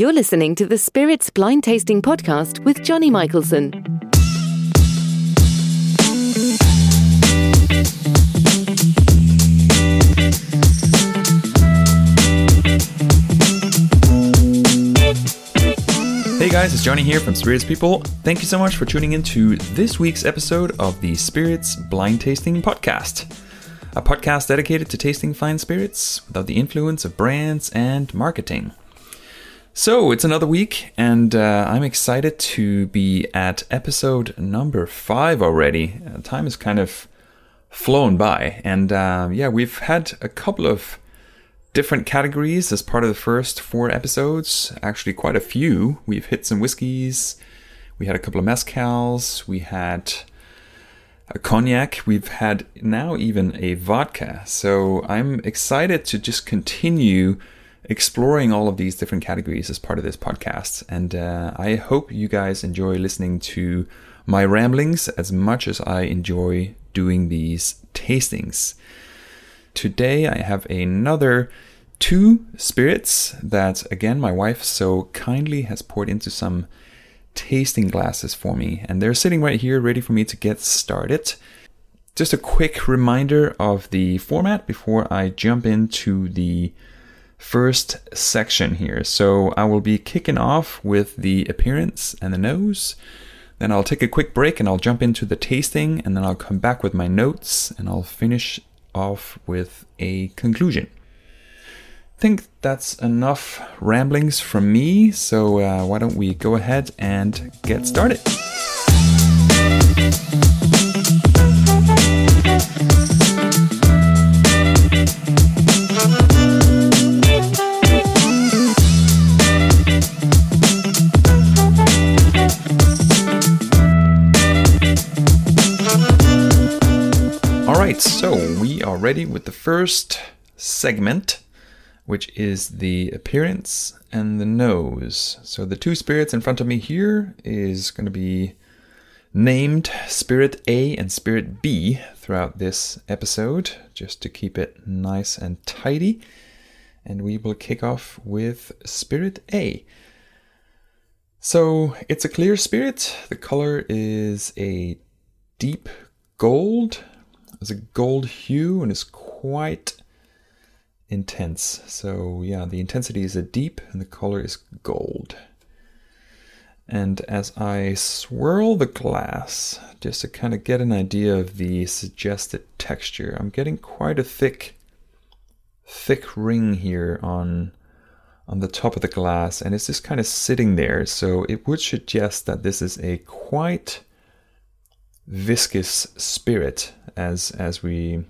You're listening to the Spirits Blind Tasting Podcast with Johnny Michelson. Hey guys, it's Johnny here from Spirits People. Thank you so much for tuning in to this week's episode of the Spirits Blind Tasting Podcast, a podcast dedicated to tasting fine spirits without the influence of brands and marketing. So it's another week, and uh, I'm excited to be at episode number five already. Uh, time has kind of flown by, and uh, yeah, we've had a couple of different categories as part of the first four episodes. Actually, quite a few. We've hit some whiskeys, we had a couple of mezcals, we had a cognac, we've had now even a vodka. So I'm excited to just continue exploring all of these different categories as part of this podcast. And uh, I hope you guys enjoy listening to my ramblings as much as I enjoy doing these tastings. Today I have another two spirits that, again, my wife so kindly has poured into some tasting glasses for me. And they're sitting right here ready for me to get started. Just a quick reminder of the format before I jump into the first section here. So I will be kicking off with the appearance and the nose. Then I'll take a quick break and I'll jump into the tasting and then I'll come back with my notes and I'll finish off with a conclusion. I think that's enough ramblings from me, so uh, why don't we go ahead and get started? With the first segment, which is the appearance and the nose. So the two spirits in front of me here is going to be named Spirit A and Spirit B throughout this episode, just to keep it nice and tidy. And we will kick off with Spirit A. So it's a clear spirit. The color is a deep gold has a gold hue and is quite intense. So yeah, the intensity is a deep and the color is gold. And as I swirl the glass, just to kind of get an idea of the suggested texture, I'm getting quite a thick, thick ring here on on the top of the glass, and it's just kind of sitting there. So it would suggest that this is a quite viscous spirit as as we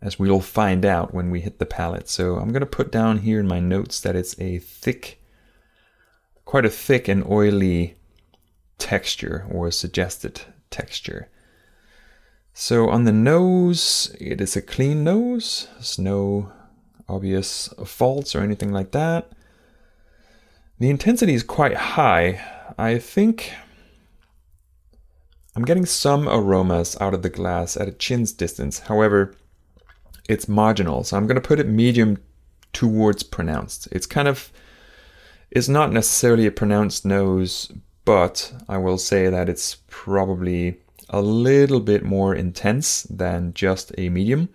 as we'll find out when we hit the palate. So I'm going to put down here in my notes that it's a thick quite a thick and oily texture or suggested texture. So on the nose, it is a clean nose. There's no obvious faults or anything like that. The intensity is quite high. I think I'm getting some aromas out of the glass at a chin's distance. However, it's marginal, so I'm going to put it medium towards pronounced. It's kind of it's not necessarily a pronounced nose, but I will say that it's probably a little bit more intense than just a medium.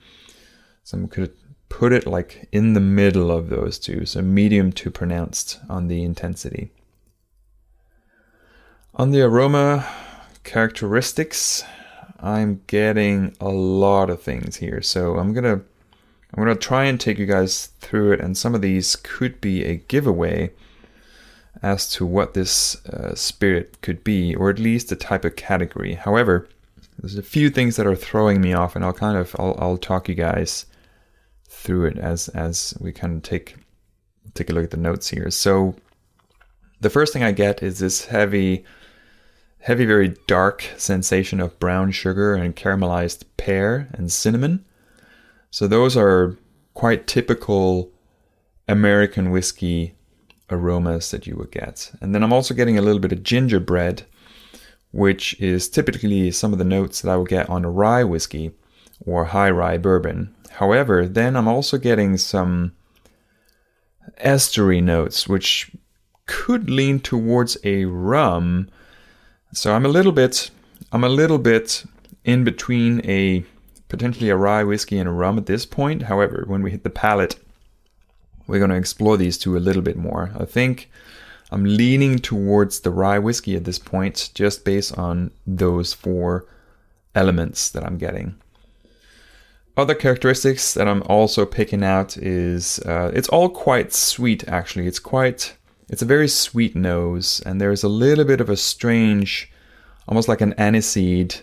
So I'm going to put it like in the middle of those two, so medium to pronounced on the intensity. On the aroma, characteristics, I'm getting a lot of things here. So I'm gonna I'm gonna try and take you guys through it, and some of these could be a giveaway as to what this uh, spirit could be, or at least the type of category. However, there's a few things that are throwing me off, and I'll kind of I'll, I'll talk you guys through it as as we kind of take take a look at the notes here. So the first thing I get is this heavy heavy, very dark sensation of brown sugar and caramelized pear and cinnamon. So those are quite typical American whiskey aromas that you would get. And then I'm also getting a little bit of gingerbread, which is typically some of the notes that I would get on a rye whiskey or high rye bourbon. However, then I'm also getting some estery notes, which could lean towards a rum. So I'm a little bit I'm a little bit in between a potentially a rye whiskey and a rum at this point. However, when we hit the palate, we're going to explore these two a little bit more. I think I'm leaning towards the rye whiskey at this point, just based on those four elements that I'm getting. Other characteristics that I'm also picking out is uh, it's all quite sweet actually. It's quite it's a very sweet nose, and there's a little bit of a strange, almost like an aniseed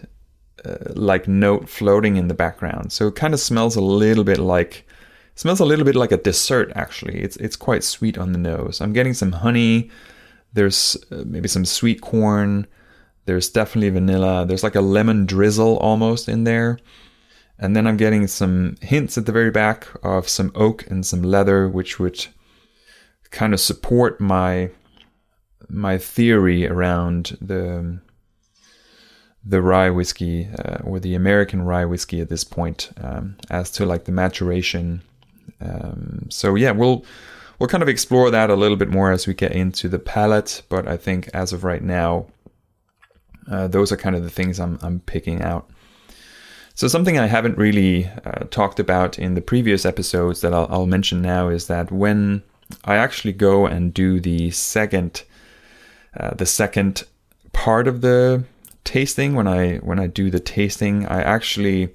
uh, like note floating in the background. So it kind of smells a little bit like smells a little bit like a dessert actually. It's it's quite sweet on the nose. I'm getting some honey. There's uh, maybe some sweet corn. There's definitely vanilla. There's like a lemon drizzle almost in there. And then I'm getting some hints at the very back of some oak and some leather, which would kind of support my my theory around the the rye whiskey uh, or the American rye whiskey at this point um, as to like the maturation. Um, so yeah, we'll we'll kind of explore that a little bit more as we get into the palate. But I think as of right now, uh, those are kind of the things I'm I'm picking out. So something I haven't really uh, talked about in the previous episodes that I'll, I'll mention now is that when I actually go and do the second uh, the second part of the tasting. When I when I do the tasting, I actually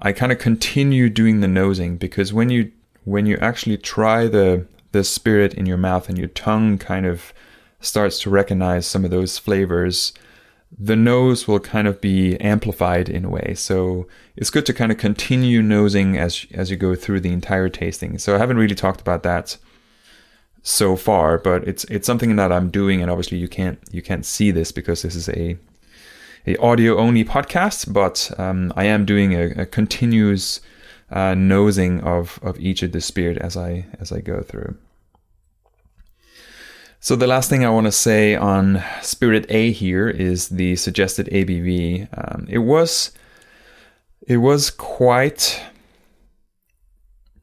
I kind of continue doing the nosing because when you when you actually try the the spirit in your mouth and your tongue kind of starts to recognize some of those flavors, the nose will kind of be amplified in a way. So it's good to kind of continue nosing as as you go through the entire tasting. So I haven't really talked about that so far, but it's it's something that I'm doing, and obviously you can't you can't see this because this is a a audio only podcast. But um, I am doing a, a continuous uh, nosing of of each of the spirit as I as I go through. So the last thing I want to say on Spirit A here is the suggested ABV. Um, it was it was quite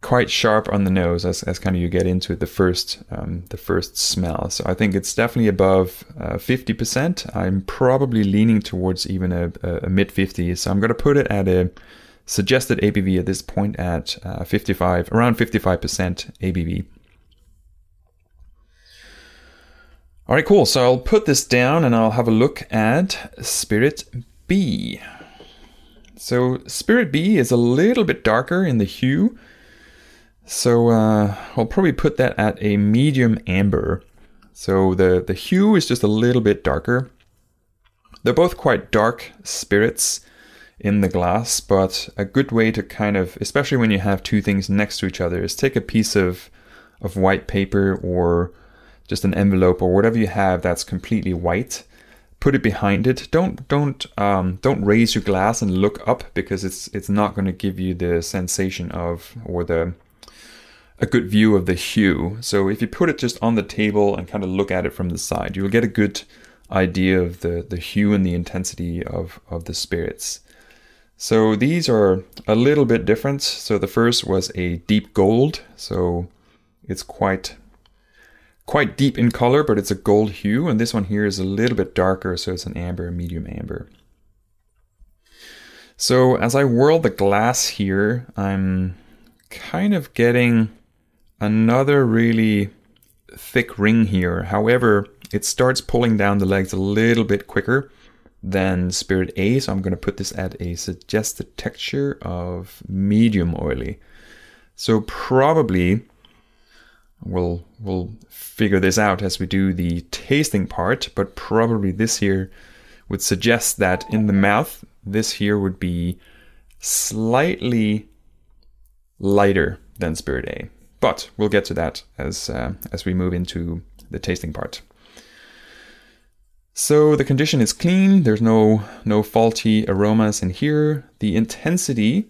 quite sharp on the nose as, as kind of you get into the first um, the first smell. So I think it's definitely above uh, fifty uh, percent. I'm probably leaning towards even a, a mid 50 So I'm going to put it at a suggested ABV at this point at uh, 55, around 55 percent ABV. All right, cool. So I'll put this down and I'll have a look at Spirit B. So Spirit B is a little bit darker in the hue so uh, I'll probably put that at a medium amber. So the, the hue is just a little bit darker. They're both quite dark spirits in the glass, but a good way to kind of, especially when you have two things next to each other, is take a piece of, of white paper or just an envelope or whatever you have that's completely white. Put it behind it. Don't don't um, don't raise your glass and look up because it's it's not going to give you the sensation of or the a good view of the hue. So if you put it just on the table and kind of look at it from the side, you'll get a good idea of the, the hue and the intensity of, of the spirits. So these are a little bit different. So the first was a deep gold. So it's quite quite deep in color, but it's a gold hue. And this one here is a little bit darker, so it's an amber, medium amber. So as I whirl the glass here, I'm kind of getting another really thick ring here. However, it starts pulling down the legs a little bit quicker than Spirit A, so I'm going to put this at a suggested texture of medium oily. So probably we'll we'll figure this out as we do the tasting part, but probably this here would suggest that in the mouth this here would be slightly lighter than Spirit A. But we'll get to that as uh, as we move into the tasting part. So the condition is clean. There's no no faulty aromas in here. The intensity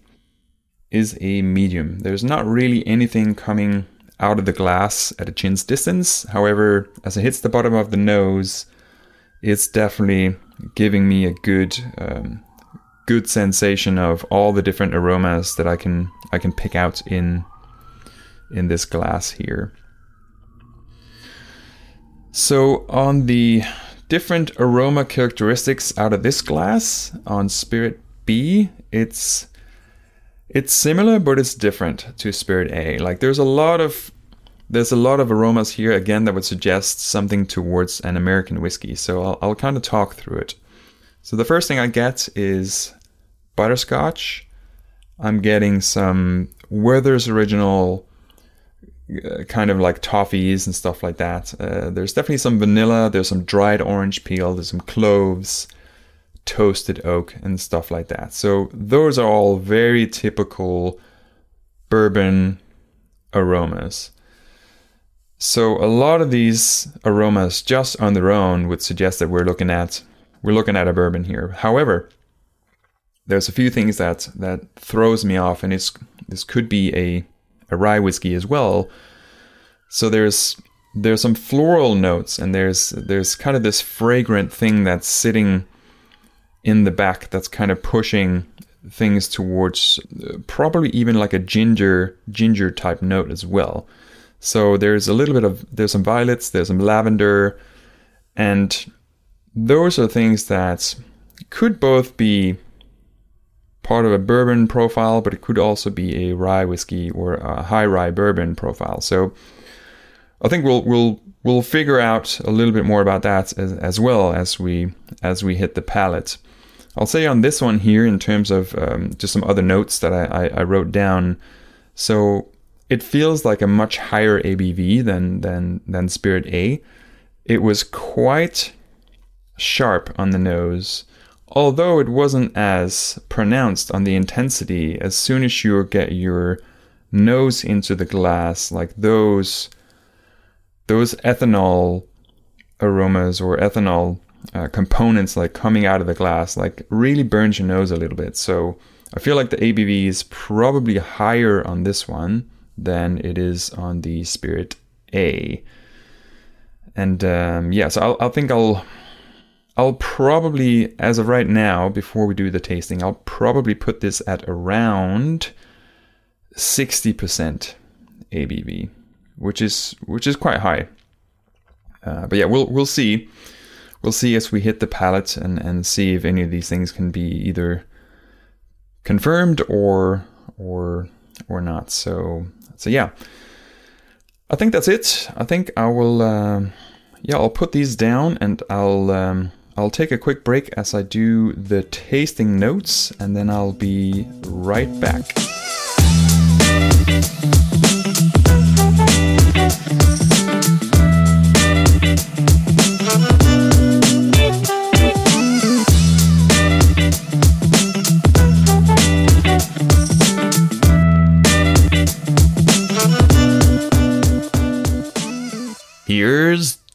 is a medium. There's not really anything coming out of the glass at a chin's distance. However, as it hits the bottom of the nose, it's definitely giving me a good um, good sensation of all the different aromas that I can I can pick out in in this glass here. So on the different aroma characteristics out of this glass on Spirit B, it's it's similar but it's different to Spirit A. Like there's a lot of there's a lot of aromas here again that would suggest something towards an American whiskey. So I'll, I'll kind of talk through it. So the first thing I get is butterscotch. I'm getting some Werther's original uh, kind of like toffees and stuff like that. Uh, there's definitely some vanilla. There's some dried orange peel. There's some cloves, toasted oak, and stuff like that. So those are all very typical bourbon aromas. So a lot of these aromas just on their own would suggest that we're looking at we're looking at a bourbon here. However, there's a few things that that throws me off, and it's this could be a a rye whiskey as well. So there's there's some floral notes, and there's there's kind of this fragrant thing that's sitting in the back that's kind of pushing things towards uh, probably even like a ginger ginger type note as well. So there's a little bit of there's some violets, there's some lavender, and those are things that could both be part of a bourbon profile, but it could also be a rye whiskey or a high rye bourbon profile. So I think we'll we'll we'll figure out a little bit more about that as, as well as we as we hit the palate. I'll say on this one here in terms of um, just some other notes that I, I, I wrote down. So it feels like a much higher ABV than than than Spirit A. It was quite sharp on the nose, although it wasn't as pronounced on the intensity. As soon as you get your nose into the glass, like those those ethanol aromas or ethanol uh, components like coming out of the glass like really burns your nose a little bit. So I feel like the ABV is probably higher on this one than it is on the Spirit A. And um, yeah, so I'll, I think I'll I'll probably, as of right now, before we do the tasting, I'll probably put this at around 60% ABV, which is which is quite high. Uh, but yeah, we'll we'll see. We'll see as we hit the palate and, and see if any of these things can be either confirmed or or or not. So so yeah, I think that's it. I think I will. Uh, yeah, I'll put these down and I'll um, I'll take a quick break as I do the tasting notes, and then I'll be right back.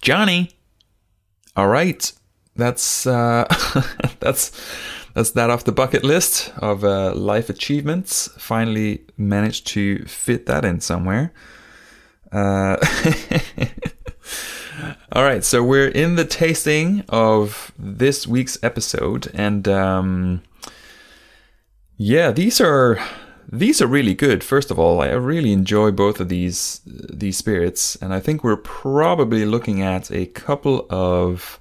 Johnny. All right, that's uh, that's that's that off the bucket list of uh, life achievements. Finally managed to fit that in somewhere. Uh, all right, so we're in the tasting of this week's episode, and um, yeah, these are these are really good. First of all, I really enjoy both of these these spirits, and I think we're probably looking at a couple of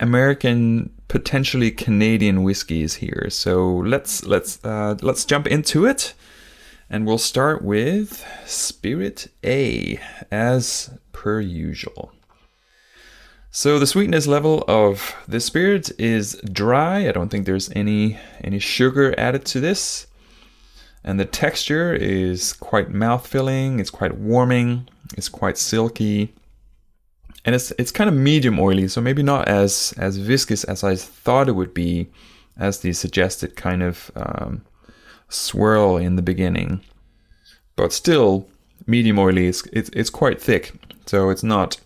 American, potentially Canadian whiskeys here. So let's let's uh, let's jump into it, and we'll start with Spirit A as per usual. So the sweetness level of this spirit is dry. I don't think there's any any sugar added to this. And the texture is quite mouth filling, it's quite warming, it's quite silky and it's it's kind of medium oily, so maybe not as as viscous as I thought it would be, as the suggested kind of um, swirl in the beginning. But still, medium oily. It's, it's it's quite thick, so it's not.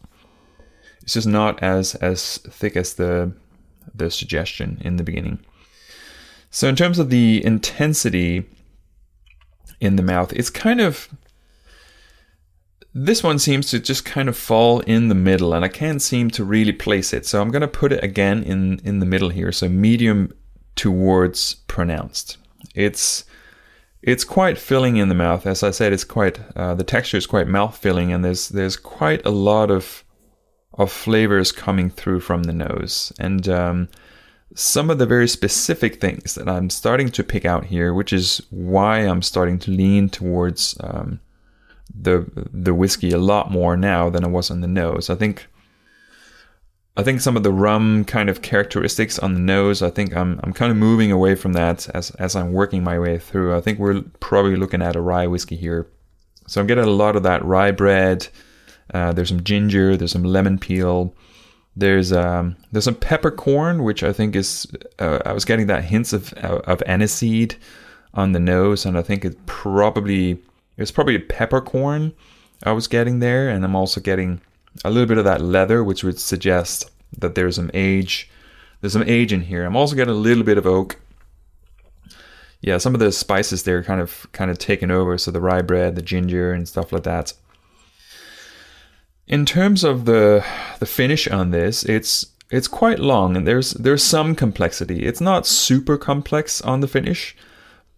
It's just not as as thick as the the suggestion in the beginning. So in terms of the intensity in the mouth, it's kind of this one seems to just kind of fall in the middle and I can't seem to really place it. So I'm going to put it again in, in the middle here. So medium towards pronounced. It's it's quite filling in the mouth. As I said, it's quite uh, the texture is quite mouth filling, and there's there's quite a lot of of flavors coming through from the nose. And um, some of the very specific things that I'm starting to pick out here, which is why I'm starting to lean towards um, the the whiskey a lot more now than I was on the nose. I think I think some of the rum kind of characteristics on the nose, I think I'm I'm kind of moving away from that as as I'm working my way through. I think we're probably looking at a rye whiskey here. So I'm getting a lot of that rye bread. Uh, there's some ginger, there's some lemon peel. There's um there's some peppercorn, which I think is uh, I was getting that hints of of aniseed on the nose, and I think it probably it's probably peppercorn I was getting there, and I'm also getting a little bit of that leather, which would suggest that there's some age. There's some age in here. I'm also getting a little bit of oak. Yeah, some of the spices there kind of kind of taken over. So the rye bread, the ginger, and stuff like that. In terms of the the finish on this, it's it's quite long and there's there's some complexity. It's not super complex on the finish,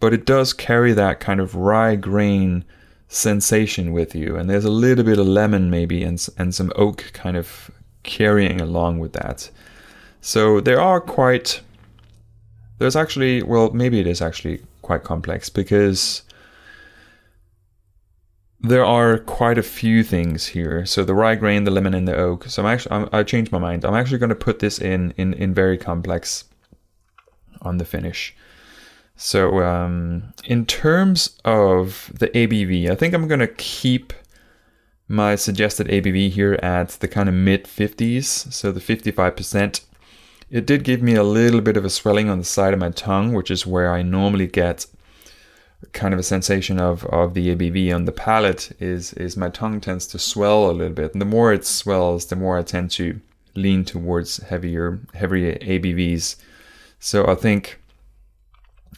but it does carry that kind of rye grain sensation with you. And there's a little bit of lemon maybe and, and some oak kind of carrying along with that. So there are quite, there's actually, well, maybe it is actually quite complex because there are quite a few things here. So the rye grain, the lemon, and the oak. So I'm actually, I'm, I changed my mind. I'm actually going to put this in, in, in very complex on the finish. So, um, in terms of the ABV, I think I'm going to keep my suggested ABV here at the kind of mid 50s, so the 55%. It did give me a little bit of a swelling on the side of my tongue, which is where I normally get kind of a sensation of, of the ABV on the palate is is my tongue tends to swell a little bit. And the more it swells, the more I tend to lean towards heavier heavier ABVs. So I think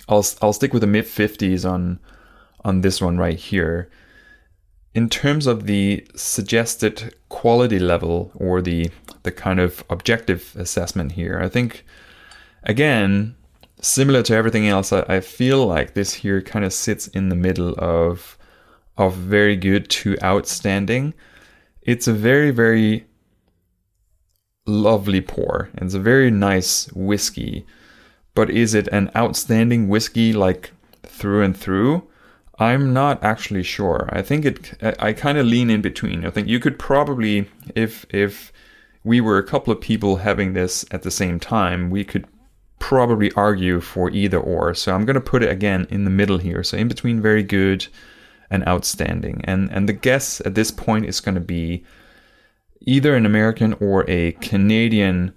I'll I'll stick with the mid 50s on on this one right here. In terms of the suggested quality level or the the kind of objective assessment here, I think again similar to everything else, I, I feel like this here kind of sits in the middle of of very good to outstanding. It's a very very lovely pour. It's a very nice whiskey but is it an outstanding whiskey like through and through? I'm not actually sure. I think it. I kind of lean in between. I think you could probably, if if we were a couple of people having this at the same time, we could probably argue for either or. So I'm going to put it again in the middle here. So in between very good and outstanding. And and the guess at this point is going to be either an American or a Canadian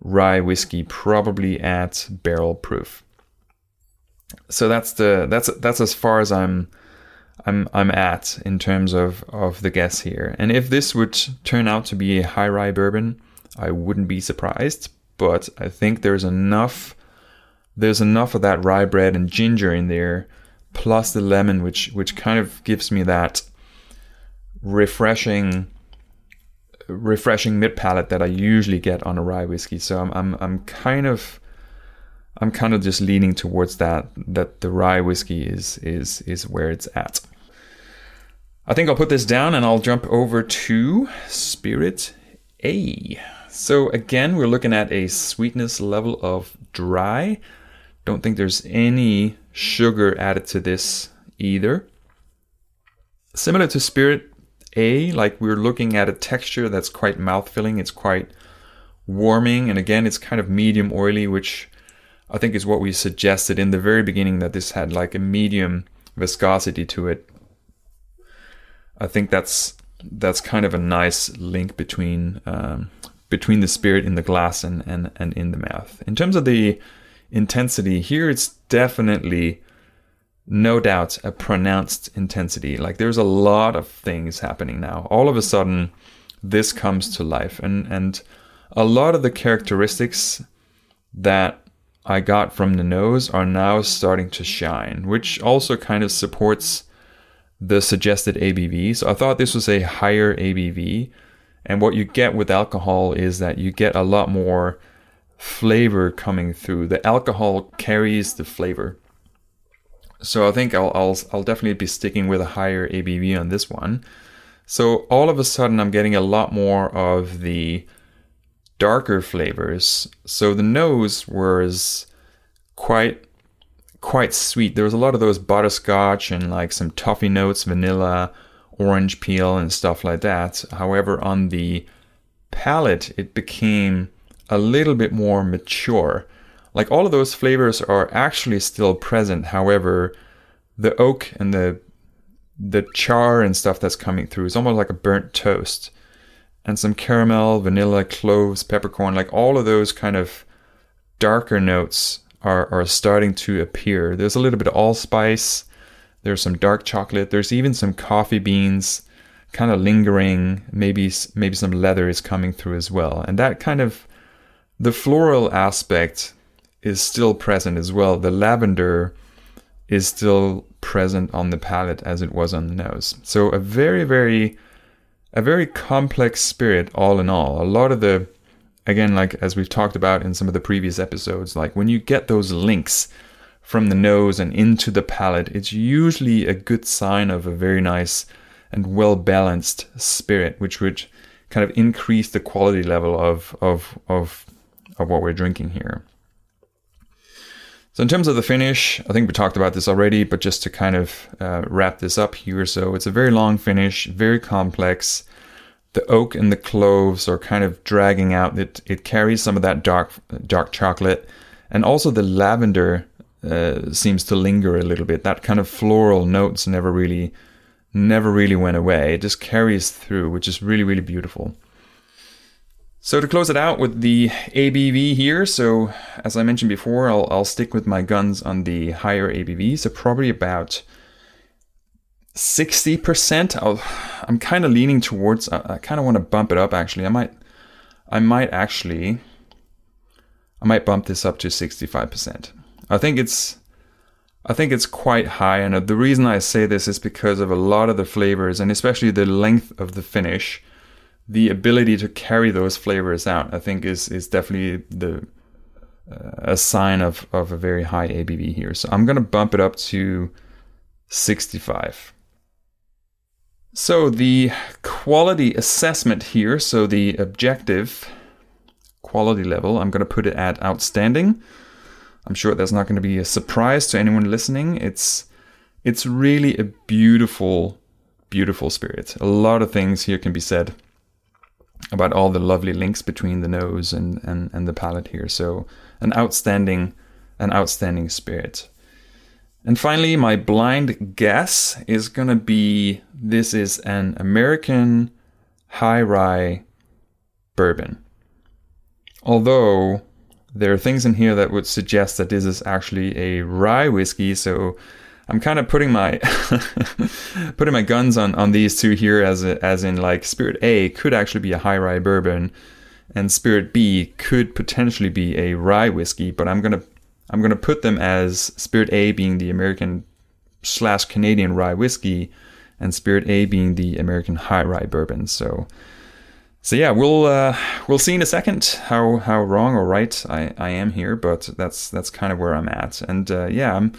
rye whiskey, probably at barrel proof. So that's the that's that's as far as I'm I'm I'm at in terms of of the guess here. And if this would turn out to be a high rye bourbon, I wouldn't be surprised. But I think there's enough there's enough of that rye bread and ginger in there, plus the lemon, which which kind of gives me that refreshing refreshing mid palate that I usually get on a rye whiskey. So I'm I'm I'm kind of I'm kind of just leaning towards that that the rye whiskey is is is where it's at. I think I'll put this down and I'll jump over to Spirit A. So again, we're looking at a sweetness level of dry. Don't think there's any sugar added to this either. Similar to Spirit a, like we're looking at a texture that's quite mouth-filling, it's quite warming, and again, it's kind of medium oily, which I think is what we suggested in the very beginning that this had like a medium viscosity to it. I think that's that's kind of a nice link between um, between the spirit in the glass and, and and in the mouth. In terms of the intensity, here it's definitely no doubt a pronounced intensity. Like there's a lot of things happening now. All of a sudden, this comes to life, and and a lot of the characteristics that I got from the nose are now starting to shine, which also kind of supports the suggested ABV. So I thought this was a higher ABV, and what you get with alcohol is that you get a lot more flavor coming through. The alcohol carries the flavor. So I think I'll, I'll, I'll definitely be sticking with a higher ABV on this one. So all of a sudden, I'm getting a lot more of the darker flavors. So the nose was quite quite sweet. There was a lot of those butterscotch and like some toffee notes, vanilla, orange peel, and stuff like that. However, on the palate, it became a little bit more mature. Like all of those flavors are actually still present. However, the oak and the the char and stuff that's coming through is almost like a burnt toast. And some caramel, vanilla, cloves, peppercorn, like all of those kind of darker notes are, are starting to appear. There's a little bit of allspice, there's some dark chocolate, there's even some coffee beans kind of lingering, maybe maybe some leather is coming through as well. And that kind of the floral aspect is still present as well. The lavender is still present on the palate as it was on the nose. So a very, very, a very complex spirit all in all. A lot of the, again, like as we've talked about in some of the previous episodes, like when you get those links from the nose and into the palate, it's usually a good sign of a very nice and well balanced spirit, which would kind of increase the quality level of of of of what we're drinking here. So, in terms of the finish, I think we talked about this already, but just to kind of uh, wrap this up here. So, it's a very long finish, very complex. The oak and the cloves are kind of dragging out. It, it carries some of that dark, dark chocolate. And also, the lavender uh, seems to linger a little bit. That kind of floral notes never really, never really went away. It just carries through, which is really, really beautiful. So to close it out with the ABV here, so as I mentioned before, I'll, I'll stick with my guns on the higher ABV, so probably about 60%. I'll, I'm kind of leaning towards, I, I kind of want to bump it up actually. I might, I might actually, I might bump this up to 65%. I think it's, I think it's quite high, and the reason I say this is because of a lot of the flavors, and especially the length of the finish the ability to carry those flavors out, I think, is is definitely the uh, a sign of of a very high ABV here. So I'm gonna bump it up to 65. So the quality assessment here, so the objective quality level, I'm gonna put it at outstanding. I'm sure that's not going to be a surprise to anyone listening. It's it's really a beautiful, beautiful spirit. A lot of things here can be said about all the lovely links between the nose and, and, and the palate here. So an outstanding, an outstanding spirit. And finally, my blind guess is gonna be this is an American high rye bourbon. Although there are things in here that would suggest that this is actually a rye whiskey, so I'm kind of putting my putting my guns on on these two here as a, as in like Spirit A could actually be a high rye bourbon, and Spirit B could potentially be a rye whiskey. But I'm gonna I'm gonna put them as Spirit A being the American slash Canadian rye whiskey, and Spirit A being the American high rye bourbon. So. So yeah, we'll uh, we'll see in a second how how wrong or right I, I am here, but that's that's kind of where I'm at, and uh, yeah, I'm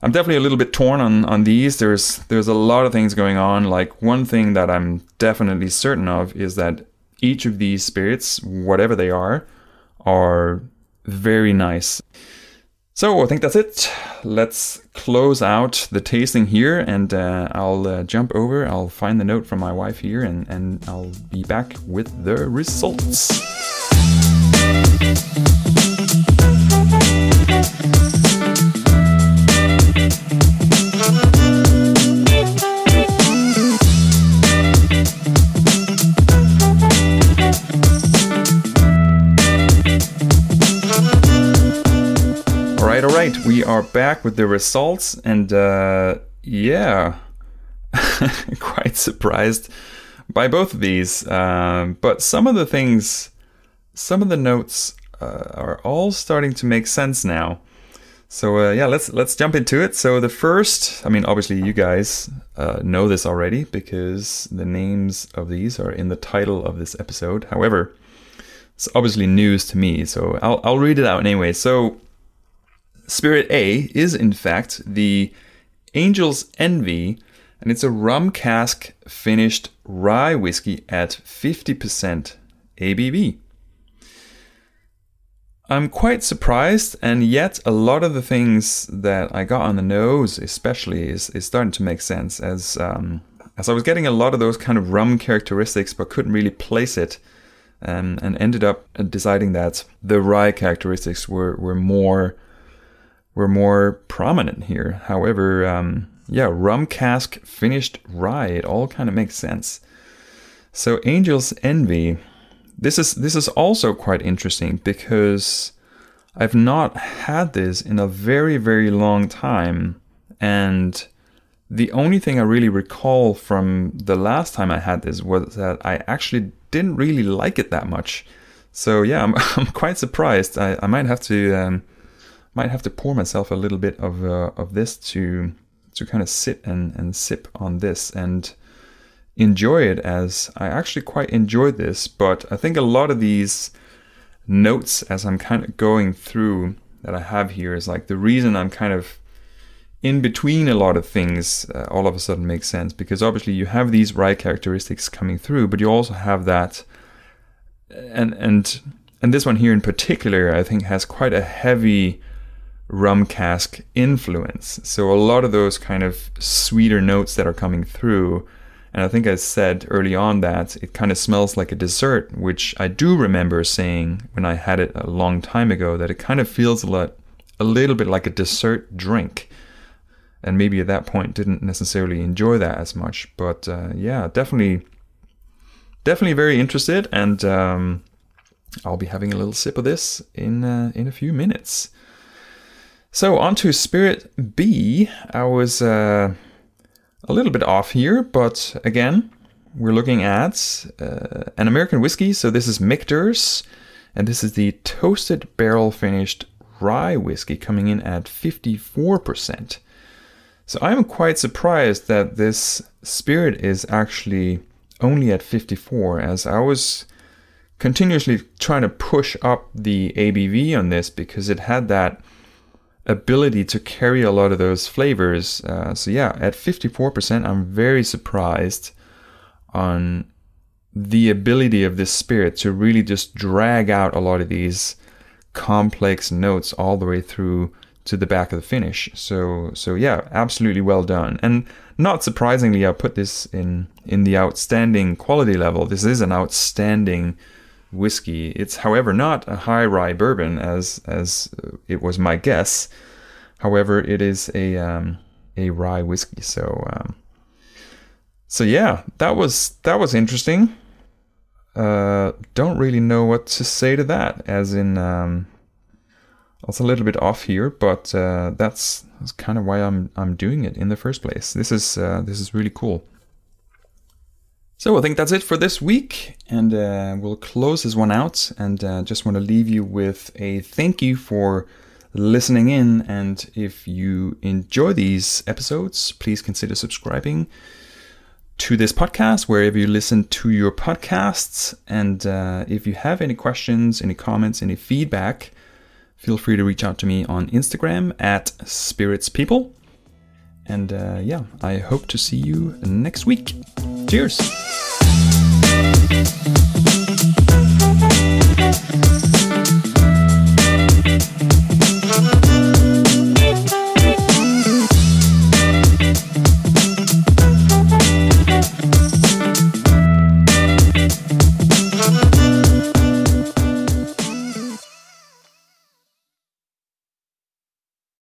I'm definitely a little bit torn on on these. There's there's a lot of things going on. Like one thing that I'm definitely certain of is that each of these spirits, whatever they are, are very nice. So I think that's it. Let's close out the tasting here, and uh, I'll uh, jump over. I'll find the note from my wife here, and and I'll be back with the results. Right, we are back with the results, and uh, yeah, quite surprised by both of these. Um, but some of the things, some of the notes uh, are all starting to make sense now. So uh, yeah, let's let's jump into it. So the first, I mean, obviously you guys uh, know this already because the names of these are in the title of this episode. However, it's obviously news to me, so I'll I'll read it out anyway. So Spirit A is, in fact, the Angel's Envy and it's a rum cask finished rye whiskey at 50% ABV. I'm quite surprised, and yet a lot of the things that I got on the nose, especially, is, is starting to make sense. As um, as I was getting a lot of those kind of rum characteristics, but couldn't really place it, um, and ended up deciding that the rye characteristics were were more were more prominent here. However, um, yeah, rum cask finished rye, it all kind of makes sense. So Angel's Envy this is this is also quite interesting because I've not had this in a very very long time and the only thing I really recall from the last time I had this was that I actually didn't really like it that much. So yeah, I'm, I'm quite surprised. I, I might have to um, might have to pour myself a little bit of uh, of this to to kind of sit and, and sip on this and enjoy it as I actually quite enjoy this, but I think a lot of these notes as I'm kind of going through that I have here is like the reason I'm kind of in between a lot of things uh, all of a sudden makes sense. Because obviously you have these rye characteristics coming through, but you also have that and and and this one here in particular I think has quite a heavy rum cask influence. So a lot of those kind of sweeter notes that are coming through and I think I said early on that it kind of smells like a dessert, which I do remember saying when I had it a long time ago that it kind of feels a lot, a little bit like a dessert drink. And maybe at that point didn't necessarily enjoy that as much, but uh, yeah, definitely, definitely very interested, and um, I'll be having a little sip of this in uh, in a few minutes. So on to Spirit B. I was. Uh, a little bit off here, but again, we're looking at uh, an American whiskey. So this is Michter's, and this is the toasted barrel finished rye whiskey coming in at 54%. So I'm quite surprised that this spirit is actually only at 54, as I was continuously trying to push up the ABV on this because it had that ability to carry a lot of those flavors. Uh, so yeah, at 54%, I'm very surprised on the ability of this spirit to really just drag out a lot of these complex notes all the way through to the back of the finish. So so yeah, absolutely well done. And not surprisingly, I put this in in the outstanding quality level. This is an outstanding whiskey. It's, however, not a high rye bourbon as as it was my guess. However, it is a um, a rye whiskey. So um, so yeah, that was that was interesting. Uh, don't really know what to say to that. As in, um, it's a little bit off here, but uh, that's, that's kind of why I'm I'm doing it in the first place. This is uh, this is really cool. So I think that's it for this week, and uh, we'll close this one out. And uh, just want to leave you with a thank you for listening in. And if you enjoy these episodes, please consider subscribing to this podcast wherever you listen to your podcasts. And uh, if you have any questions, any comments, any feedback, feel free to reach out to me on Instagram at spiritspeople. And uh, yeah, I hope to see you next week. Cheers.